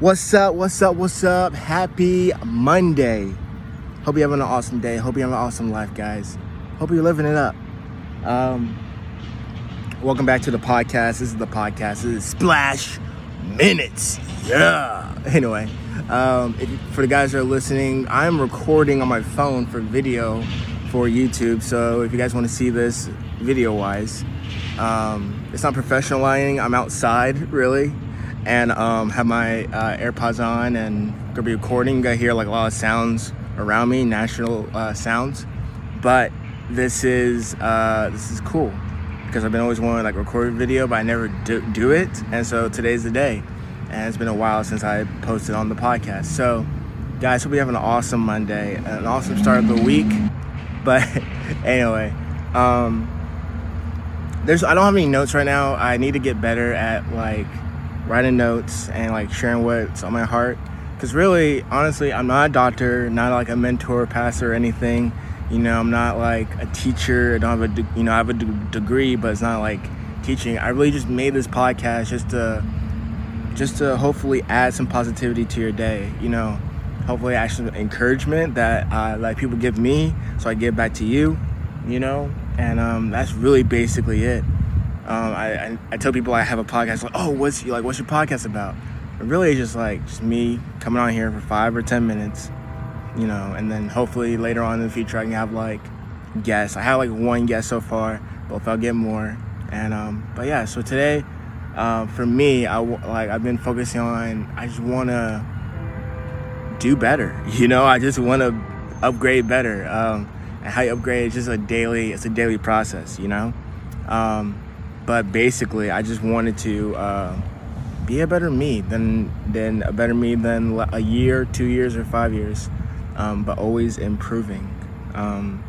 What's up? What's up? What's up? Happy Monday. Hope you're having an awesome day. Hope you're having an awesome life, guys. Hope you're living it up. Um, welcome back to the podcast. This is the podcast. This is Splash Minutes. Yeah. Anyway, um, if, for the guys that are listening, I'm recording on my phone for video for YouTube. So if you guys want to see this video wise, um, it's not professional lighting. I'm outside, really and um, have my uh, AirPods on and gonna be recording. I hear like a lot of sounds around me, natural uh, sounds. But this is uh, this is cool because I've been always wanting like record a video, but I never do, do it. And so today's the day, and it's been a while since I posted on the podcast. So, guys, hope you have an awesome Monday, an awesome start of the week. But anyway, um, there's I don't have any notes right now. I need to get better at like writing notes and like sharing what's on my heart. Because really, honestly, I'm not a doctor, not like a mentor, pastor, or anything. You know, I'm not like a teacher. I don't have a, you know, I have a degree, but it's not like teaching. I really just made this podcast just to, just to hopefully add some positivity to your day. You know, hopefully some encouragement that uh, like people give me, so I give back to you. You know, and um, that's really basically it. Um, I, I, I, tell people I have a podcast, like, oh, what's like, what's your podcast about? But really, it's just like just me coming on here for five or ten minutes, you know, and then hopefully later on in the future I can have like guests. I have like one guest so far, but if I'll get more. And um, but yeah, so today, uh, for me, I like I've been focusing on. I just want to do better. You know, I just want to upgrade better. Um, and how you upgrade is just a daily. It's a daily process. You know. Um, but basically, I just wanted to uh, be a better me than than a better me than a year, two years, or five years, um, but always improving. Um,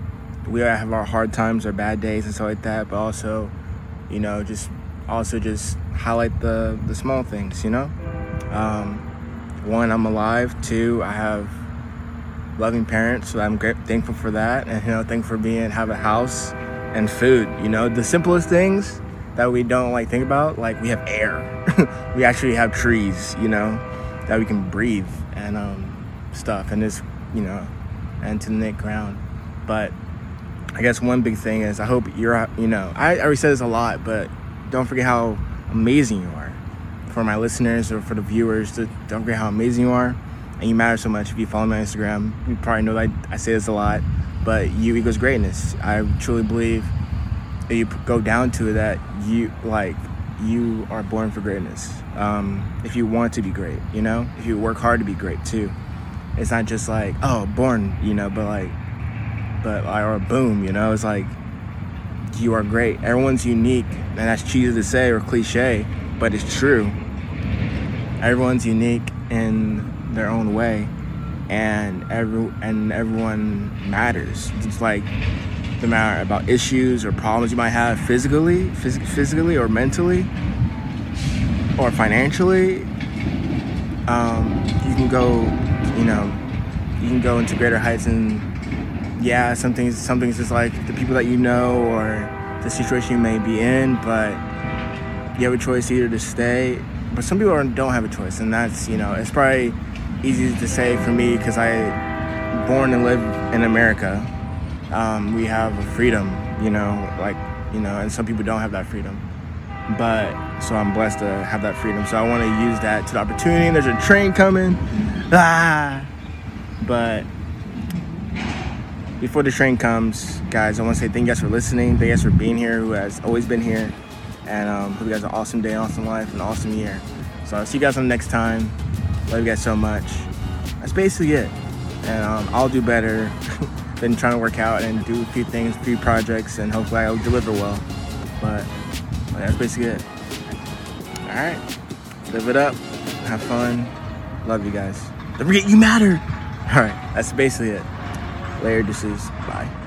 we have our hard times, our bad days, and stuff like that, but also, you know, just also just highlight the the small things. You know, um, one, I'm alive. Two, I have loving parents, so I'm great, thankful for that, and you know, thankful for being have a house and food. You know, the simplest things that we don't like think about like we have air. We actually have trees you know that we can breathe and um, stuff and this you know and to the knit ground. But i guess one big thing is i hope you're you know i already said this a lot but don't forget how amazing you are. For my listeners or for the viewers to, don't forget how amazing you are. And you matter so much if you follow me on instagram. You probably know that I, I say this a lot but you equals greatness. I truly believe you go down to that you like you are born for greatness. Um, if you want to be great, you know, if you work hard to be great too, it's not just like oh born, you know, but like, but or boom, you know, it's like you are great. Everyone's unique, and that's cheesy to say or cliche, but it's true. Everyone's unique in their own way, and every and everyone matters. It's like no matter about issues or problems you might have physically, phys- physically or mentally, or financially. Um, you can go, you know, you can go into greater heights and yeah, some things, some things is like the people that you know or the situation you may be in, but you have a choice either to stay, but some people don't have a choice, and that's you know, it's probably easy to say for me because I born and live in America um, we have freedom, you know, like, you know, and some people don't have that freedom. But so I'm blessed to have that freedom. So I want to use that to the opportunity. There's a train coming. Ah. But before the train comes, guys, I want to say thank you guys for listening. Thank you guys for being here, who has always been here. And um, hope you guys have an awesome day, awesome life, and awesome year. So I'll see you guys on the next time. Love you guys so much. That's basically it. And um, I'll do better. been trying to work out and do a few things, a few projects, and hopefully I'll deliver well. But, but that's basically it. All right, live it up, have fun, love you guys. Don't forget you matter. All right, that's basically it. This is bye.